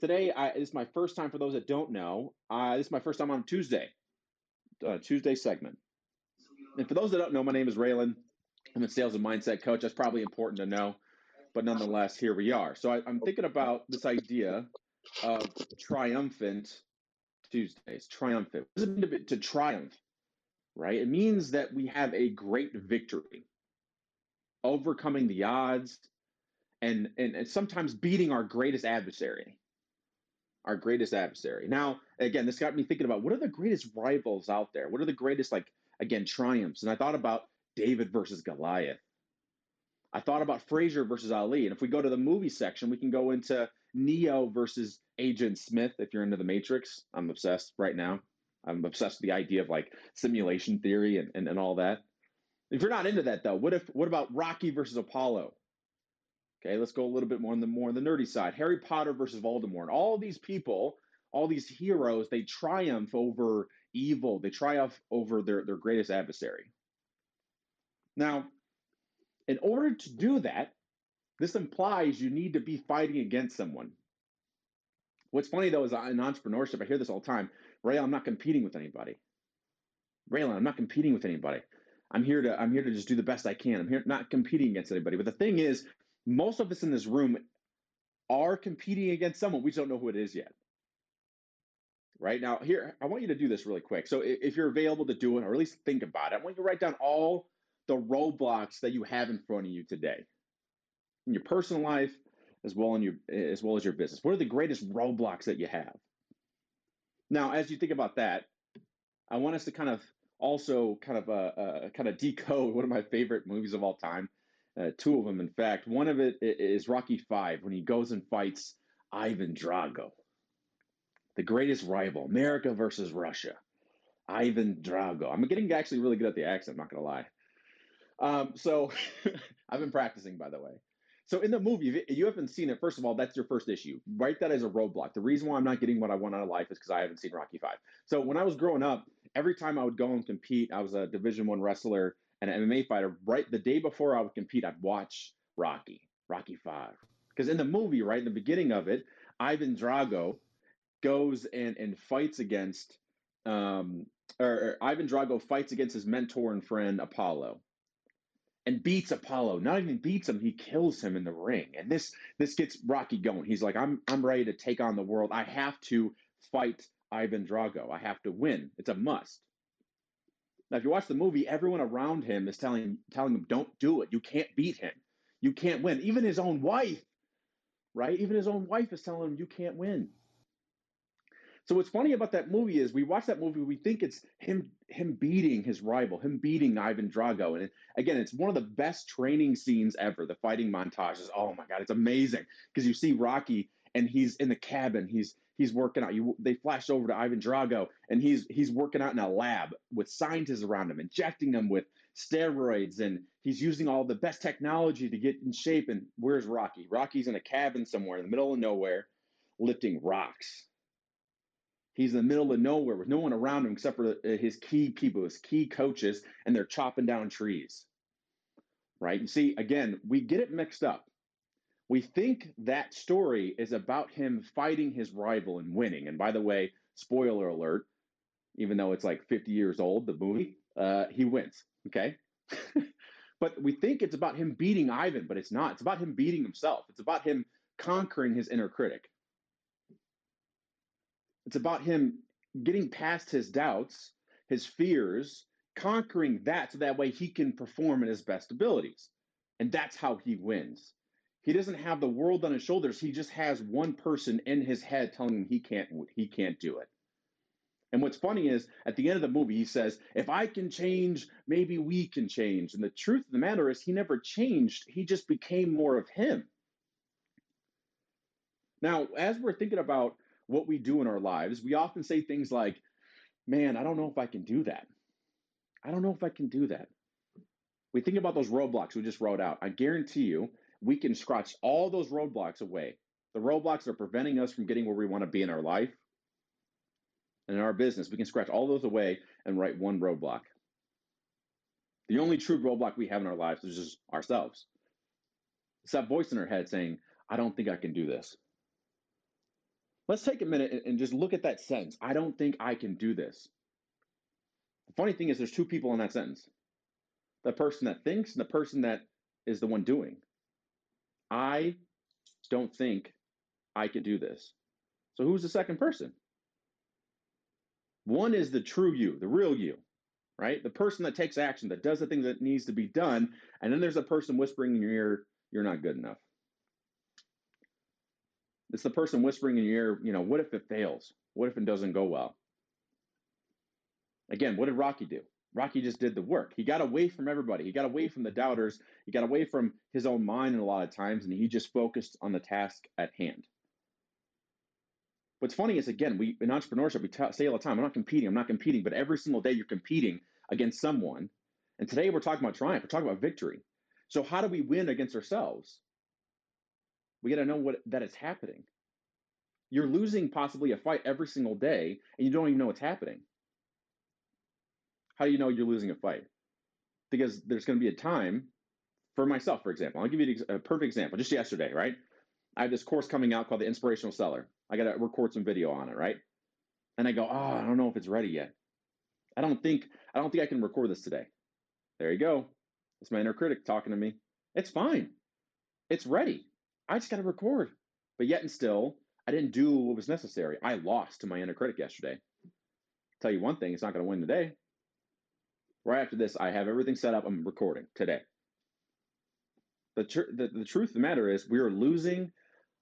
today I, this is my first time for those that don't know. Uh, this is my first time on Tuesday uh, Tuesday segment. And for those that don't know, my name is Raylan. I'm a sales and mindset coach. That's probably important to know, but nonetheless, here we are. So I, I'm thinking about this idea of triumphant Tuesdays. Triumphant. What does it mean to, to triumph? Right? It means that we have a great victory, overcoming the odds, and, and, and sometimes beating our greatest adversary our greatest adversary. Now, again, this got me thinking about what are the greatest rivals out there? What are the greatest, like, again, triumphs? And I thought about David versus Goliath. I thought about Frazier versus Ali. And if we go to the movie section, we can go into Neo versus Agent Smith if you're into the Matrix. I'm obsessed right now. I'm obsessed with the idea of like simulation theory and, and, and all that. If you're not into that though, what if what about Rocky versus Apollo? Okay, let's go a little bit more on the more on the nerdy side. Harry Potter versus Voldemort. All these people, all these heroes, they triumph over evil. They triumph over their, their greatest adversary. Now, in order to do that, this implies you need to be fighting against someone. What's funny though is in entrepreneurship, I hear this all the time. Ray, I'm not competing with anybody. Raylan, I'm not competing with anybody. I'm here to I'm here to just do the best I can. I'm here not competing against anybody. But the thing is, most of us in this room are competing against someone. We don't know who it is yet. Right now, here, I want you to do this really quick. So, if you're available to do it, or at least think about it, I want you to write down all the roadblocks that you have in front of you today in your personal life as well in your as well as your business. What are the greatest roadblocks that you have? Now, as you think about that, I want us to kind of also kind of uh, uh, kind of decode one of my favorite movies of all time, uh, two of them, in fact. One of it is Rocky Five when he goes and fights Ivan Drago, the greatest rival, America versus Russia. Ivan Drago. I'm getting actually really good at the accent. I'm not gonna lie. Um, so I've been practicing, by the way. So in the movie, if you haven't seen it, first of all, that's your first issue. Write that as a roadblock. The reason why I'm not getting what I want out of life is because I haven't seen Rocky Five. So when I was growing up, every time I would go and compete, I was a Division One wrestler an MMA fighter. Right the day before I would compete, I'd watch Rocky, Rocky Five, because in the movie, right in the beginning of it, Ivan Drago goes and and fights against, um, or, or Ivan Drago fights against his mentor and friend Apollo and beats Apollo. Not even beats him, he kills him in the ring. And this this gets Rocky going. He's like, I'm I'm ready to take on the world. I have to fight Ivan Drago. I have to win. It's a must. Now, if you watch the movie, everyone around him is telling telling him, "Don't do it. You can't beat him. You can't win." Even his own wife, right? Even his own wife is telling him, "You can't win." So what's funny about that movie is we watch that movie, we think it's him him beating his rival, him beating Ivan Drago, and again, it's one of the best training scenes ever. The fighting montages, oh my god, it's amazing because you see Rocky and he's in the cabin, he's he's working out. You, they flash over to Ivan Drago, and he's he's working out in a lab with scientists around him, injecting them with steroids, and he's using all the best technology to get in shape. And where's Rocky? Rocky's in a cabin somewhere in the middle of nowhere, lifting rocks. He's in the middle of nowhere with no one around him except for uh, his key people, his key coaches, and they're chopping down trees. Right? You see, again, we get it mixed up. We think that story is about him fighting his rival and winning. And by the way, spoiler alert, even though it's like 50 years old, the movie, uh, he wins. Okay. but we think it's about him beating Ivan, but it's not. It's about him beating himself. It's about him conquering his inner critic. It's about him getting past his doubts, his fears, conquering that so that way he can perform at his best abilities. And that's how he wins. He doesn't have the world on his shoulders. He just has one person in his head telling him he can't he can't do it. And what's funny is at the end of the movie, he says, If I can change, maybe we can change. And the truth of the matter is, he never changed. He just became more of him. Now, as we're thinking about what we do in our lives, we often say things like, Man, I don't know if I can do that. I don't know if I can do that. We think about those roadblocks we just wrote out. I guarantee you, we can scratch all those roadblocks away. The roadblocks are preventing us from getting where we want to be in our life and in our business. We can scratch all those away and write one roadblock. The only true roadblock we have in our lives is just ourselves. It's that voice in our head saying, I don't think I can do this. Let's take a minute and just look at that sentence. I don't think I can do this. The funny thing is, there's two people in that sentence the person that thinks and the person that is the one doing. I don't think I could do this. So who's the second person? One is the true you, the real you, right? The person that takes action, that does the thing that needs to be done. And then there's a person whispering in your ear, you're not good enough. It's the person whispering in your ear, you know, what if it fails? What if it doesn't go well? Again, what did Rocky do? Rocky just did the work. He got away from everybody. He got away from the doubters. He got away from his own mind in a lot of times, and he just focused on the task at hand. What's funny is again, we in entrepreneurship we t- say all the time, I'm not competing, I'm not competing, but every single day you're competing against someone. And today we're talking about triumph, we're talking about victory. So how do we win against ourselves? We got to know what that is happening. You're losing possibly a fight every single day, and you don't even know what's happening. How do you know you're losing a fight? Because there's going to be a time, for myself, for example, I'll give you a perfect example. Just yesterday, right? I have this course coming out called the Inspirational Seller. I got to record some video on it, right? And I go, oh, I don't know if it's ready yet. I don't think I don't think I can record this today. There you go. It's my inner critic talking to me. It's fine. It's ready. I just got to record. But yet and still, I didn't do what was necessary. I lost to my inner critic yesterday. Tell you one thing, it's not going to win today. Right after this, I have everything set up. I'm recording today. The, tr- the, the truth of the matter is, we are losing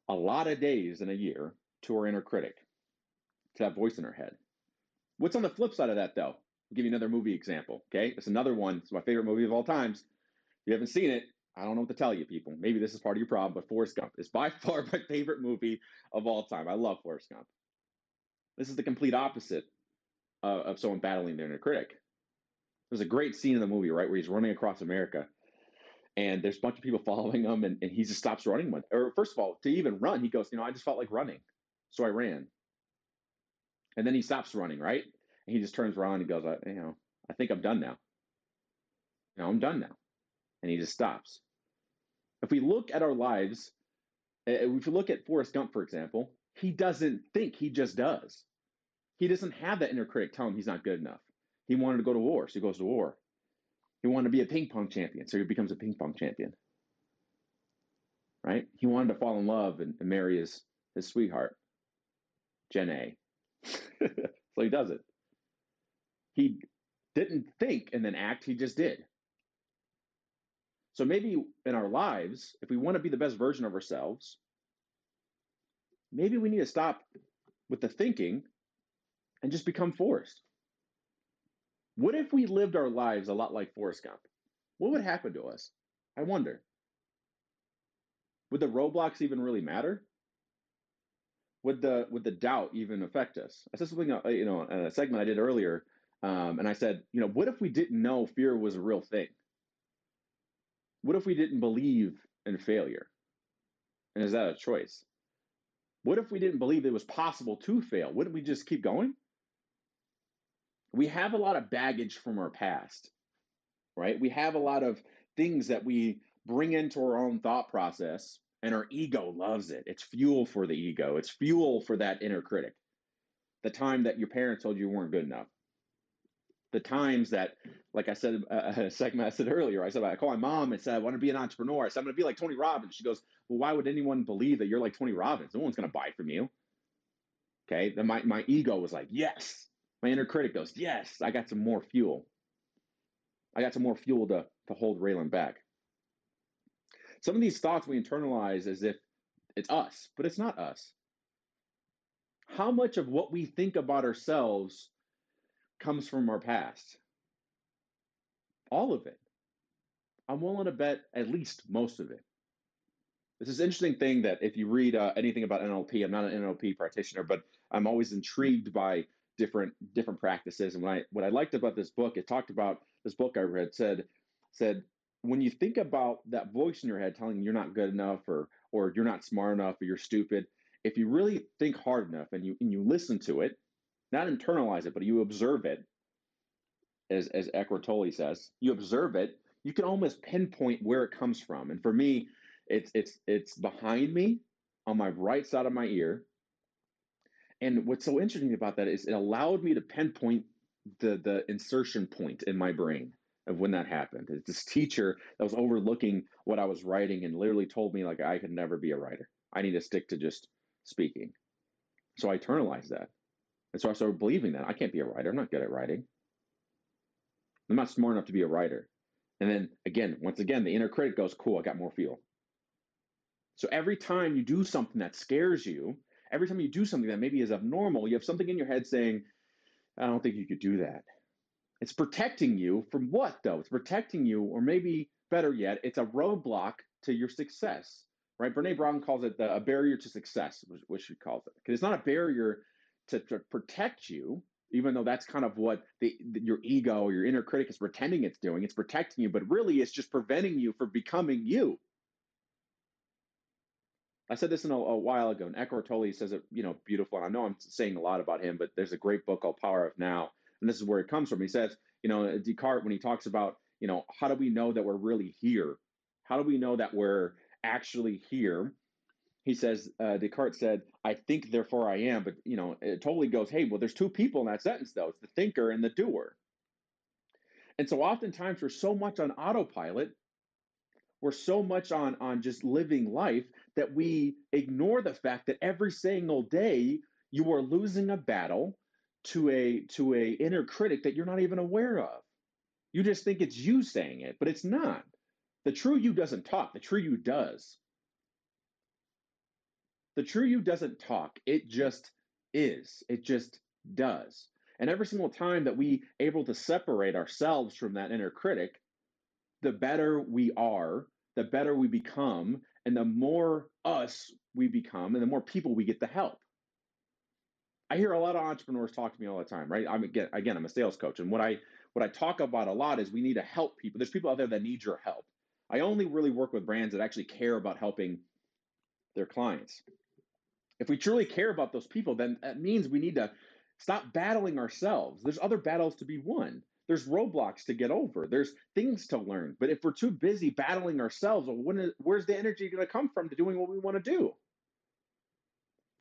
a lot of days in a year to our inner critic, to that voice in our head. What's on the flip side of that, though? I'll give you another movie example. Okay, it's another one. It's my favorite movie of all times. If you haven't seen it, I don't know what to tell you, people. Maybe this is part of your problem, but Forrest Gump is by far my favorite movie of all time. I love Forrest Gump. This is the complete opposite uh, of someone battling their inner critic. There's a great scene in the movie, right, where he's running across America, and there's a bunch of people following him, and, and he just stops running. One, or first of all, to even run, he goes, you know, I just felt like running, so I ran. And then he stops running, right? And he just turns around and goes, you know, I think I'm done now. You know, I'm done now. And he just stops. If we look at our lives, if we look at Forrest Gump, for example, he doesn't think, he just does. He doesn't have that inner critic telling him he's not good enough. He wanted to go to war, so he goes to war. He wanted to be a ping pong champion, so he becomes a ping pong champion. Right? He wanted to fall in love and, and marry his, his sweetheart, Jenny. so he does it. He didn't think and then act, he just did. So maybe in our lives, if we want to be the best version of ourselves, maybe we need to stop with the thinking and just become Forrest. What if we lived our lives a lot like Forrest Gump? What would happen to us? I wonder. Would the roadblocks even really matter? would the would the doubt even affect us? I said something, uh, you know, in a segment I did earlier, um, and I said, you know, what if we didn't know fear was a real thing? What if we didn't believe in failure? And is that a choice? What if we didn't believe it was possible to fail? Wouldn't we just keep going? We have a lot of baggage from our past, right? We have a lot of things that we bring into our own thought process and our ego loves it. It's fuel for the ego. It's fuel for that inner critic. The time that your parents told you weren't good enough. The times that, like I said, uh, a segment I said earlier, I said I call my mom and said I want to be an entrepreneur. I said I'm going to be like Tony Robbins. She goes, well, why would anyone believe that you're like Tony Robbins? No one's going to buy from you. Okay, then my my ego was like, yes. My inner critic goes, yes. I got some more fuel. I got some more fuel to to hold Raylan back. Some of these thoughts we internalize as if it's us, but it's not us. How much of what we think about ourselves comes from our past? All of it. I'm willing to bet at least most of it. This is an interesting thing that if you read uh, anything about NLP, I'm not an NLP practitioner, but I'm always intrigued by different different practices. And what I what I liked about this book, it talked about this book I read said said when you think about that voice in your head telling you you're not good enough or or you're not smart enough or you're stupid, if you really think hard enough and you and you listen to it, not internalize it, but you observe it, as as Eckhart Tolle says, you observe it, you can almost pinpoint where it comes from. And for me, it's it's it's behind me on my right side of my ear. And what's so interesting about that is it allowed me to pinpoint the the insertion point in my brain of when that happened. It's this teacher that was overlooking what I was writing and literally told me like I could never be a writer. I need to stick to just speaking. So I internalized that. And so I started believing that I can't be a writer. I'm not good at writing. I'm not smart enough to be a writer. And then again, once again, the inner critic goes, cool, I got more fuel. So every time you do something that scares you, every time you do something that maybe is abnormal, you have something in your head saying, I don't think you could do that. It's protecting you from what, though? It's protecting you, or maybe better yet, it's a roadblock to your success, right? Brene Brown calls it the, a barrier to success, what she calls it. Because it's not a barrier to, to protect you, even though that's kind of what the, your ego or your inner critic is pretending it's doing. It's protecting you, but really it's just preventing you from becoming you. I said this in a, a, while ago, and Eckhart Tolle says it, you know, beautiful. And I know I'm saying a lot about him, but there's a great book called Power of Now and this is where it comes from. He says, you know, Descartes, when he talks about, you know, how do we know that we're really here? How do we know that we're actually here? He says, uh, Descartes said, I think, therefore I am. But, you know, it totally goes, hey, well, there's two people in that sentence, though. It's the thinker and the doer. And so oftentimes we're so much on autopilot, we're so much on, on just living life that we ignore the fact that every single day you are losing a battle to a to a inner critic that you're not even aware of. You just think it's you saying it, but it's not. The true you doesn't talk, the true you does. The true you doesn't talk, it just is. It just does. And every single time that we able to separate ourselves from that inner critic, the better we are, the better we become, and the more us we become, and the more people we get to help. I hear a lot of entrepreneurs talk to me all the time, right? I'm again, again, I'm a sales coach, and what I what I talk about a lot is we need to help people. There's people out there that need your help. I only really work with brands that actually care about helping their clients. If we truly care about those people, then that means we need to stop battling ourselves. There's other battles to be won. There's roadblocks to get over. There's things to learn. But if we're too busy battling ourselves, well, where's the energy going to come from to doing what we want to do?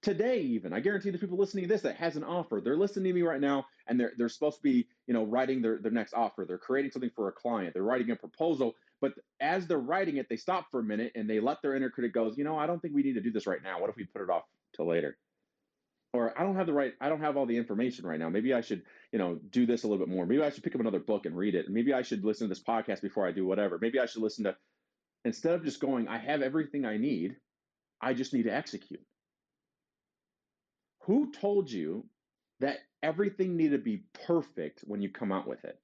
today even i guarantee the people listening to this that has an offer they're listening to me right now and they're, they're supposed to be you know writing their, their next offer they're creating something for a client they're writing a proposal but as they're writing it they stop for a minute and they let their inner critic goes you know i don't think we need to do this right now what if we put it off till later or i don't have the right i don't have all the information right now maybe i should you know do this a little bit more maybe i should pick up another book and read it maybe i should listen to this podcast before i do whatever maybe i should listen to instead of just going i have everything i need i just need to execute who told you that everything needed to be perfect when you come out with it?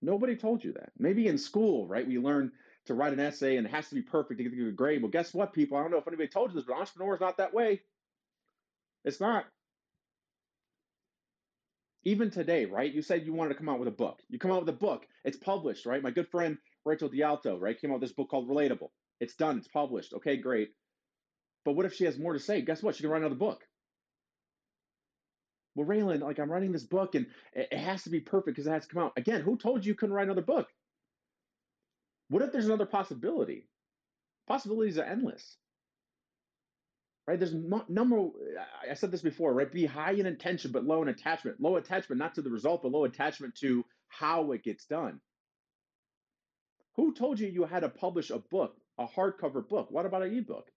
Nobody told you that. Maybe in school, right? We learn to write an essay and it has to be perfect to get a good grade. Well, guess what, people? I don't know if anybody told you this, but entrepreneur is not that way. It's not. Even today, right? You said you wanted to come out with a book. You come out with a book. It's published, right? My good friend Rachel DeAlto, right, came out with this book called Relatable. It's done. It's published. Okay, great. But what if she has more to say? Guess what? She can write another book. Well, Raylan, like I'm writing this book and it has to be perfect because it has to come out. Again, who told you you couldn't write another book? What if there's another possibility? Possibilities are endless. Right? There's no number, I said this before, right? Be high in intention, but low in attachment. Low attachment, not to the result, but low attachment to how it gets done. Who told you you had to publish a book, a hardcover book? What about an ebook?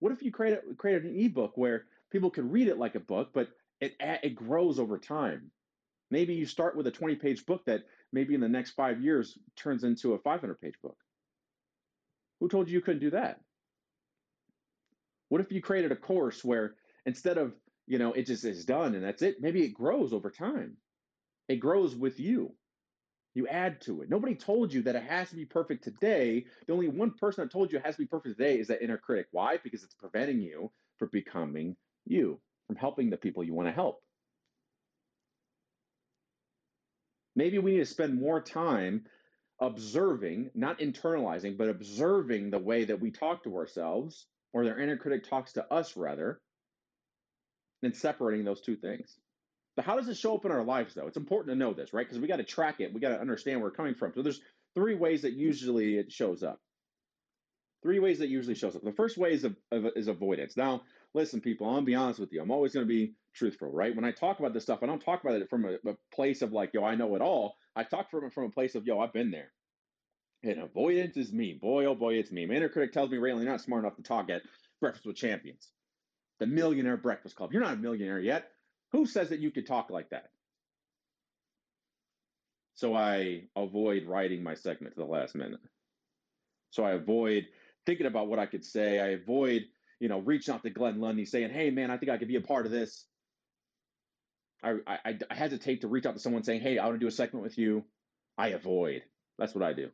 What if you created, created an ebook where people can read it like a book, but it, it grows over time? Maybe you start with a 20 page book that maybe in the next five years turns into a 500 page book. Who told you you couldn't do that? What if you created a course where instead of, you know, it just is done and that's it, maybe it grows over time. It grows with you. You add to it. Nobody told you that it has to be perfect today. The only one person that told you it has to be perfect today is that inner critic. Why? Because it's preventing you from becoming you, from helping the people you want to help. Maybe we need to spend more time observing, not internalizing, but observing the way that we talk to ourselves, or their inner critic talks to us rather, and separating those two things. But how does it show up in our lives, though? It's important to know this, right? Because we got to track it. We got to understand where it's coming from. So there's three ways that usually it shows up. Three ways that usually shows up. The first way is, a, is avoidance. Now, listen, people, I'm gonna be honest with you. I'm always gonna be truthful, right? When I talk about this stuff, I don't talk about it from a, a place of like, yo, I know it all. I talk from from a place of, yo, I've been there. And avoidance is me. Boy, oh boy, it's me. My inner critic tells me, Raylan, you're not smart enough to talk at Breakfast with Champions, the Millionaire Breakfast Club. You're not a millionaire yet. Who says that you could talk like that? So I avoid writing my segment to the last minute. So I avoid thinking about what I could say. I avoid you know, reaching out to Glenn Lundy saying, hey, man, I think I could be a part of this. I, I, I hesitate to reach out to someone saying, hey, I want to do a segment with you. I avoid. That's what I do.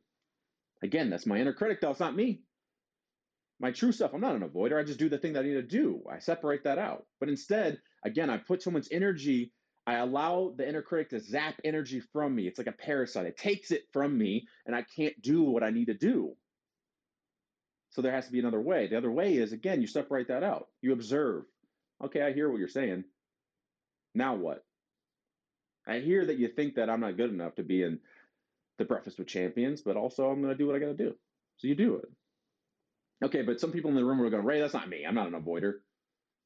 Again, that's my inner critic, though. It's not me. My true self, I'm not an avoider. I just do the thing that I need to do. I separate that out. But instead, again, I put someone's energy, I allow the inner critic to zap energy from me. It's like a parasite. It takes it from me, and I can't do what I need to do. So there has to be another way. The other way is, again, you separate that out. You observe. Okay, I hear what you're saying. Now what? I hear that you think that I'm not good enough to be in the Breakfast with Champions, but also I'm going to do what I got to do. So you do it. Okay, but some people in the room are going, Ray, that's not me. I'm not an avoider.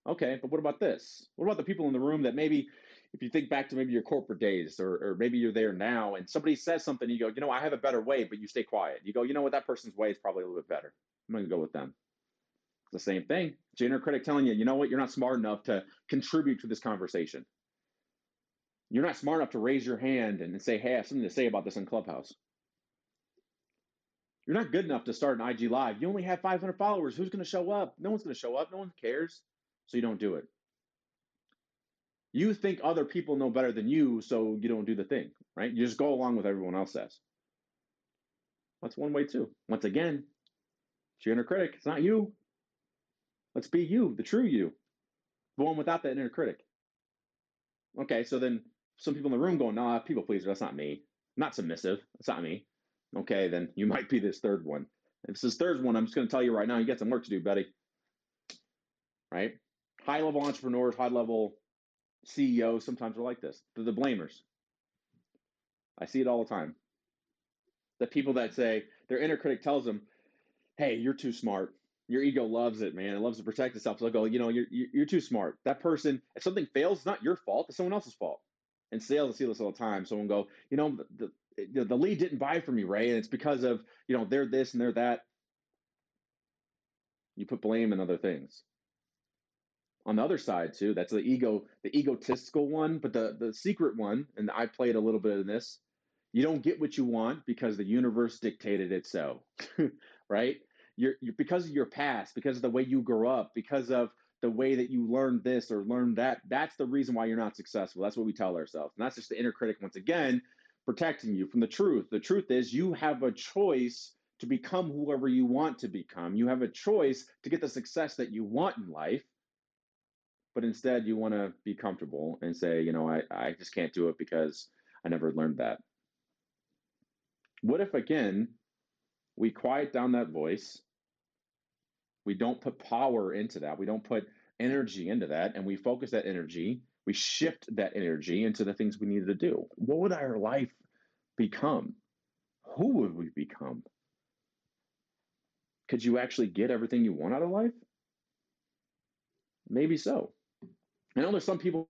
Okay, but what about this? What about the people in the room that maybe, if you think back to maybe your corporate days, or, or maybe you're there now and somebody says something, you go, you know, I have a better way, but you stay quiet. You go, you know what, that person's way is probably a little bit better. I'm going to go with them. It's the same thing. It's your inner critic telling you, you know what, you're not smart enough to contribute to this conversation. You're not smart enough to raise your hand and say, hey, I have something to say about this in Clubhouse. You're not good enough to start an IG Live. You only have 500 followers. Who's going to show up? No one's going to show up. No one cares. So you don't do it. You think other people know better than you, so you don't do the thing, right? You just go along with everyone else says. That's one way too. Once again, it's your inner critic. It's not you. Let's be you, the true you, the one without that inner critic. Okay, so then some people in the room going, nah, people pleaser, that's not me. I'm not submissive. That's not me. Okay, then you might be this third one. If this is third one, I'm just going to tell you right now, you got some work to do, buddy. Right? High level entrepreneurs, high level CEOs sometimes are like this. They're the blamers. I see it all the time. The people that say their inner critic tells them, hey, you're too smart. Your ego loves it, man. It loves to protect itself. So I go, you know, you're you're too smart. That person, if something fails, it's not your fault. It's someone else's fault. In sales, I see this all the time. Someone go, you know, the, eh, the, the lead didn't buy from me, Ray, and it's because of you know they're this and they're that. You put blame in other things. On the other side too, that's the ego, the egotistical one, but the the secret one, and I played a little bit in this. You don't get what you want because the universe dictated it so, right? You're, you're because of your past, because of the way you grew up, because of the way that you learned this or learned that. That's the reason why you're not successful. That's what we tell ourselves. And that's just the inner critic once again protecting you from the truth. The truth is you have a choice to become whoever you want to become. You have a choice to get the success that you want in life. But instead, you want to be comfortable and say, you know, I, I just can't do it because I never learned that. What if, again, we quiet down that voice? We don't put power into that. We don't put energy into that. And we focus that energy, we shift that energy into the things we needed to do. What would our life become? Who would we become? Could you actually get everything you want out of life? Maybe so. I know there's some people,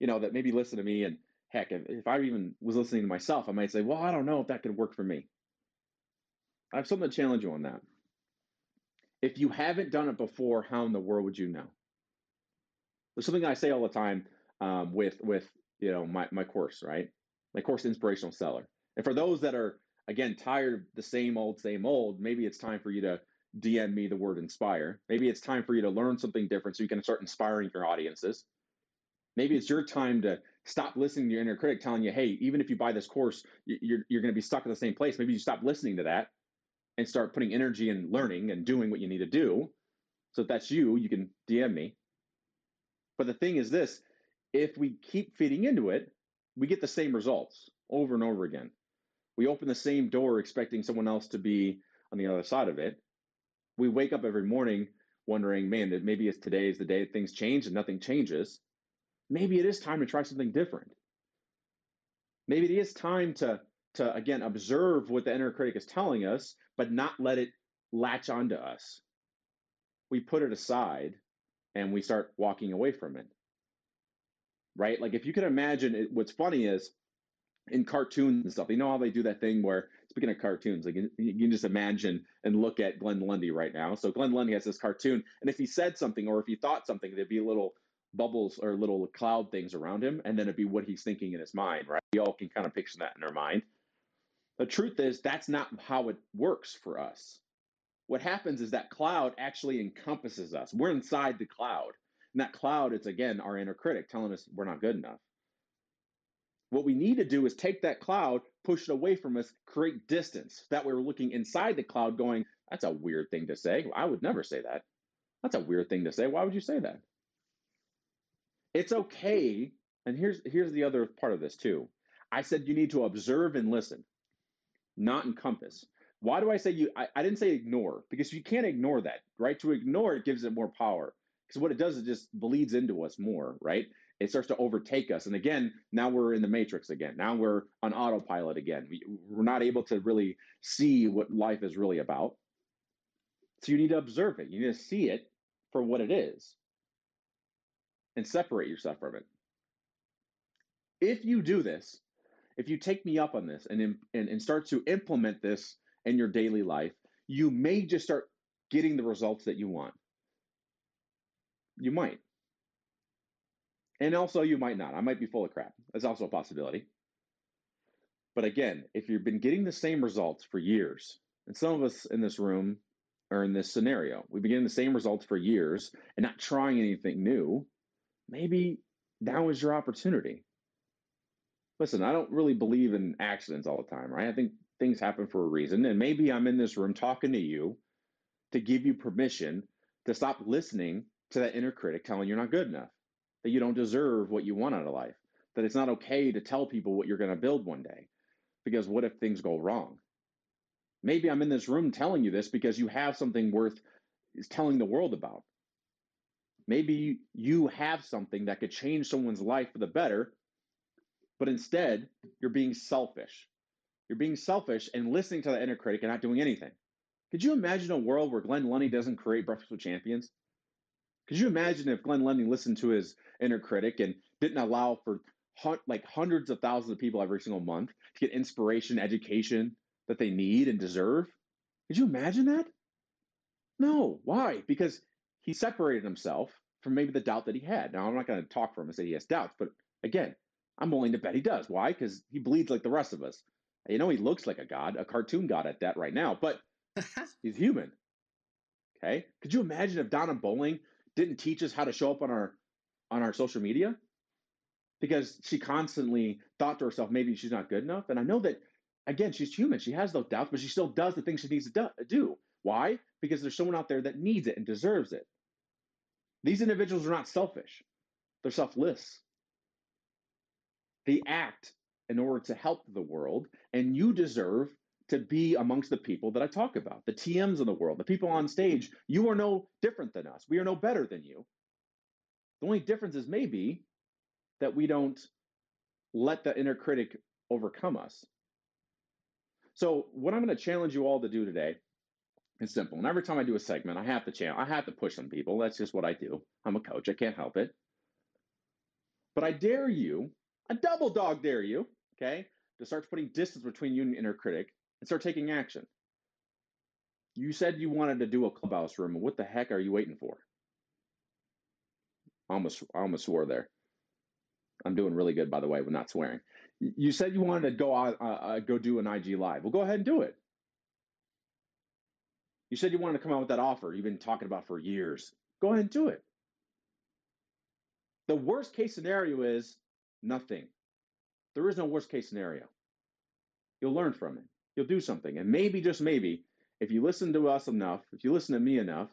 you know, that maybe listen to me and heck, if, if I even was listening to myself, I might say, well, I don't know if that could work for me. I have something to challenge you on that. If you haven't done it before, how in the world would you know? There's something I say all the time um, with with you know my my course, right? My course, inspirational seller. And for those that are again tired of the same old, same old, maybe it's time for you to DM me the word inspire. Maybe it's time for you to learn something different so you can start inspiring your audiences. Maybe it's your time to stop listening to your inner critic telling you, hey, even if you buy this course, you're, you're going to be stuck in the same place. Maybe you stop listening to that and start putting energy in learning and doing what you need to do. So if that's you, you can DM me. But the thing is this if we keep feeding into it, we get the same results over and over again. We open the same door expecting someone else to be on the other side of it. We wake up every morning wondering, man, maybe it's today is the day things change and nothing changes. Maybe it is time to try something different. Maybe it is time to to again observe what the inner critic is telling us, but not let it latch onto us. We put it aside and we start walking away from it. Right? Like if you can imagine it, what's funny is in cartoons and stuff, you know how they do that thing where speaking of cartoons, like you, you can just imagine and look at Glenn Lundy right now. So Glenn Lundy has this cartoon, and if he said something or if he thought something, there'd be little bubbles or little cloud things around him, and then it'd be what he's thinking in his mind, right? We all can kind of picture that in our mind. The truth is, that's not how it works for us. What happens is that cloud actually encompasses us. We're inside the cloud. And that cloud is, again, our inner critic telling us we're not good enough. What we need to do is take that cloud, push it away from us, create distance. That way we're looking inside the cloud going, that's a weird thing to say. I would never say that. That's a weird thing to say. Why would you say that? It's okay. And here's here's the other part of this too. I said you need to observe and listen not encompass. Why do I say you? I, I didn't say ignore because you can't ignore that, right? To ignore it gives it more power because what it does is just bleeds into us more, right? It starts to overtake us. And again, now we're in the matrix again. Now we're on autopilot again. We, we're not able to really see what life is really about. So you need to observe it. You need to see it for what it is and separate yourself from it. If you do this, if you take me up on this and, and, and start to implement this in your daily life, you may just start getting the results that you want. You might. And also, you might not. I might be full of crap. That's also a possibility. But again, if you've been getting the same results for years, and some of us in this room are in this scenario, we've been getting the same results for years and not trying anything new, maybe now is your opportunity listen, I don't really believe in accidents all the time, right? I think things happen for a reason. And maybe I'm in this room talking to you to give you permission to stop listening to that inner critic telling you're not good enough, that you don't deserve what you want out of life, that it's not okay to tell people what you're going to build one day. Because what if things go wrong? Maybe I'm in this room telling you this because you have something worth telling the world about. Maybe you have something that could change someone's life for the better but instead, you're being selfish. You're being selfish and listening to the inner critic and not doing anything. Could you imagine a world where Glenn Lundy doesn't create Breakfast with Champions? Could you imagine if Glenn Lundy listened to his inner critic and didn't allow for like hundreds of thousands of people every single month to get inspiration, education that they need and deserve? Could you imagine that? No. Why? Because he separated himself from maybe the doubt that he had. Now, I'm not going to talk for him and say he has doubts, but again, I'm willing to bet he does. Why? Because he bleeds like the rest of us. You know, he looks like a god, a cartoon god at that right now, but he's human. Okay. Could you imagine if Donna Bowling didn't teach us how to show up on our on our social media? Because she constantly thought to herself, maybe she's not good enough. And I know that Again, she's human. She has those doubts, but she still does the things she needs to do. Why? Because there's someone out there that needs it and deserves it. These individuals are not selfish, they're selfless. They act in order to help the world, and you deserve to be amongst the people that I talk about, the TMs of the world, the people on stage. You are no different than us. We are no better than you. The only difference is maybe that we don't let the inner critic overcome us. So, what I'm going to challenge you all to do today is simple. And every time I do a segment, I have to challenge, I have to push some people. That's just what I do. I'm a coach. I can't help it. But I dare you, a double dog dare you, okay, to start putting distance between you and inner critic and start taking action. You said you wanted to do a clubhouse room. What the heck are you waiting for? Almost, I almost swore there. I'm doing really good, by the way, with not swearing. You said you wanted to go out, uh, uh, go do an IG live. Well, go ahead and do it. You said you wanted to come out with that offer you've been talking about for years. Go ahead and do it. The worst case scenario is nothing. There is no worst case scenario. You'll learn from it. You'll do something. And maybe, just maybe, if you listen to us enough, if you listen to me enough,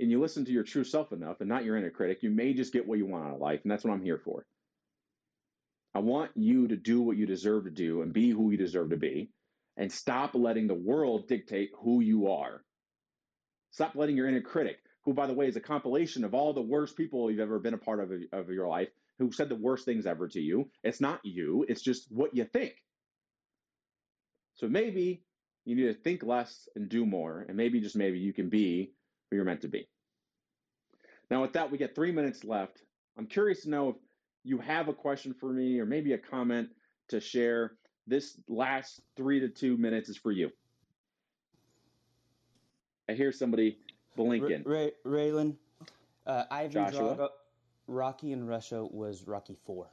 and you listen to your true self enough and not your inner critic, you may just get what you want out of life. And that's what I'm here for. I want you to do what you deserve to do and be who you deserve to be and stop letting the world dictate who you are. Stop letting your inner critic, who, by the way, is a compilation of all the worst people you've ever been a part of, of your life, who said the worst things ever to you. It's not you, it's just what you think. So maybe you need to think less and do more, and maybe just maybe you can be who you're meant to be. Now, with that, we get three minutes left. I'm curious to know if you have a question for me or maybe a comment to share. This last three to two minutes is for you. I hear somebody blinking. Ray, Ray, Raylan, uh, Ivan Joshua? Drago, Rocky in Russia was Rocky Four.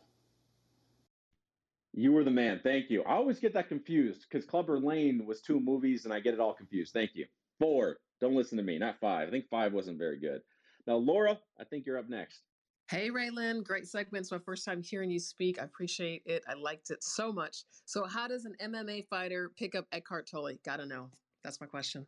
You were the man. Thank you. I always get that confused because Clubber Lang was two movies and I get it all confused. Thank you. Four. Don't listen to me. Not five. I think five wasn't very good. Now, Laura, I think you're up next. Hey, Raylan. Great segment. It's my first time hearing you speak. I appreciate it. I liked it so much. So, how does an MMA fighter pick up Eckhart Tolle? Gotta know. That's my question.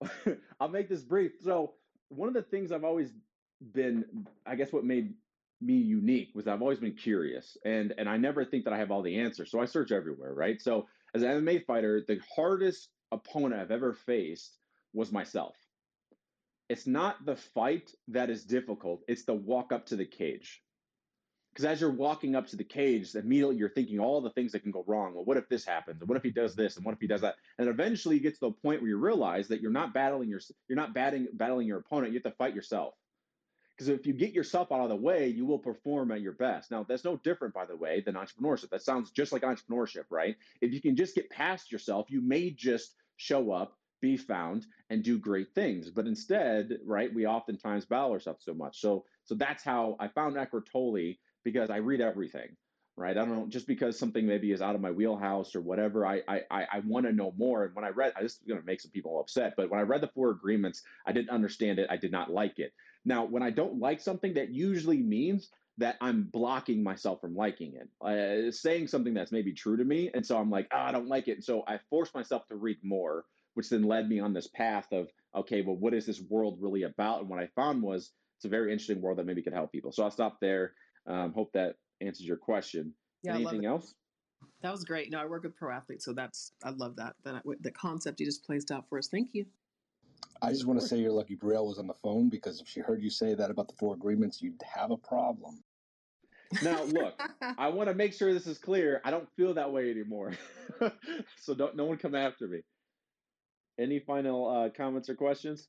I'll make this brief. So, one of the things I've always been, I guess, what made me unique was I've always been curious and and I never think that I have all the answers. So I search everywhere, right? So as an MMA fighter, the hardest opponent I've ever faced was myself. It's not the fight that is difficult, it's the walk up to the cage. Because as you're walking up to the cage, immediately you're thinking all the things that can go wrong. Well, what if this happens? And what if he does this? And what if he does that? And eventually you get to the point where you realize that you're not battling your you're not batting, battling your opponent. You have to fight yourself. Because if you get yourself out of the way, you will perform at your best. Now, that's no different, by the way, than entrepreneurship. That sounds just like entrepreneurship, right? If you can just get past yourself, you may just show up, be found, and do great things. But instead, right, we oftentimes battle ourselves so much. So, so that's how I found Eckhart Tolle because I read everything, right? I don't know, just because something maybe is out of my wheelhouse or whatever, I I I want to know more. And when I read, I just going to make some people upset, but when I read the Four Agreements, I didn't understand it. I did not like it. Now, when I don't like something, that usually means that I'm blocking myself from liking it, uh, saying something that's maybe true to me. And so I'm like, oh, I don't like it. And so I force myself to read more, which then led me on this path of, okay, well, what is this world really about? And what I found was it's a very interesting world that maybe could help people. So I'll stop there. Um, hope that answers your question. Yeah, Anything else? That was great. No, I work with pro athletes, so that's I love that. That the concept you just placed out for us. Thank you. I just want to say you're lucky Brielle was on the phone because if she heard you say that about the four agreements, you'd have a problem. Now, look, I want to make sure this is clear. I don't feel that way anymore, so don't no one come after me. Any final uh, comments or questions?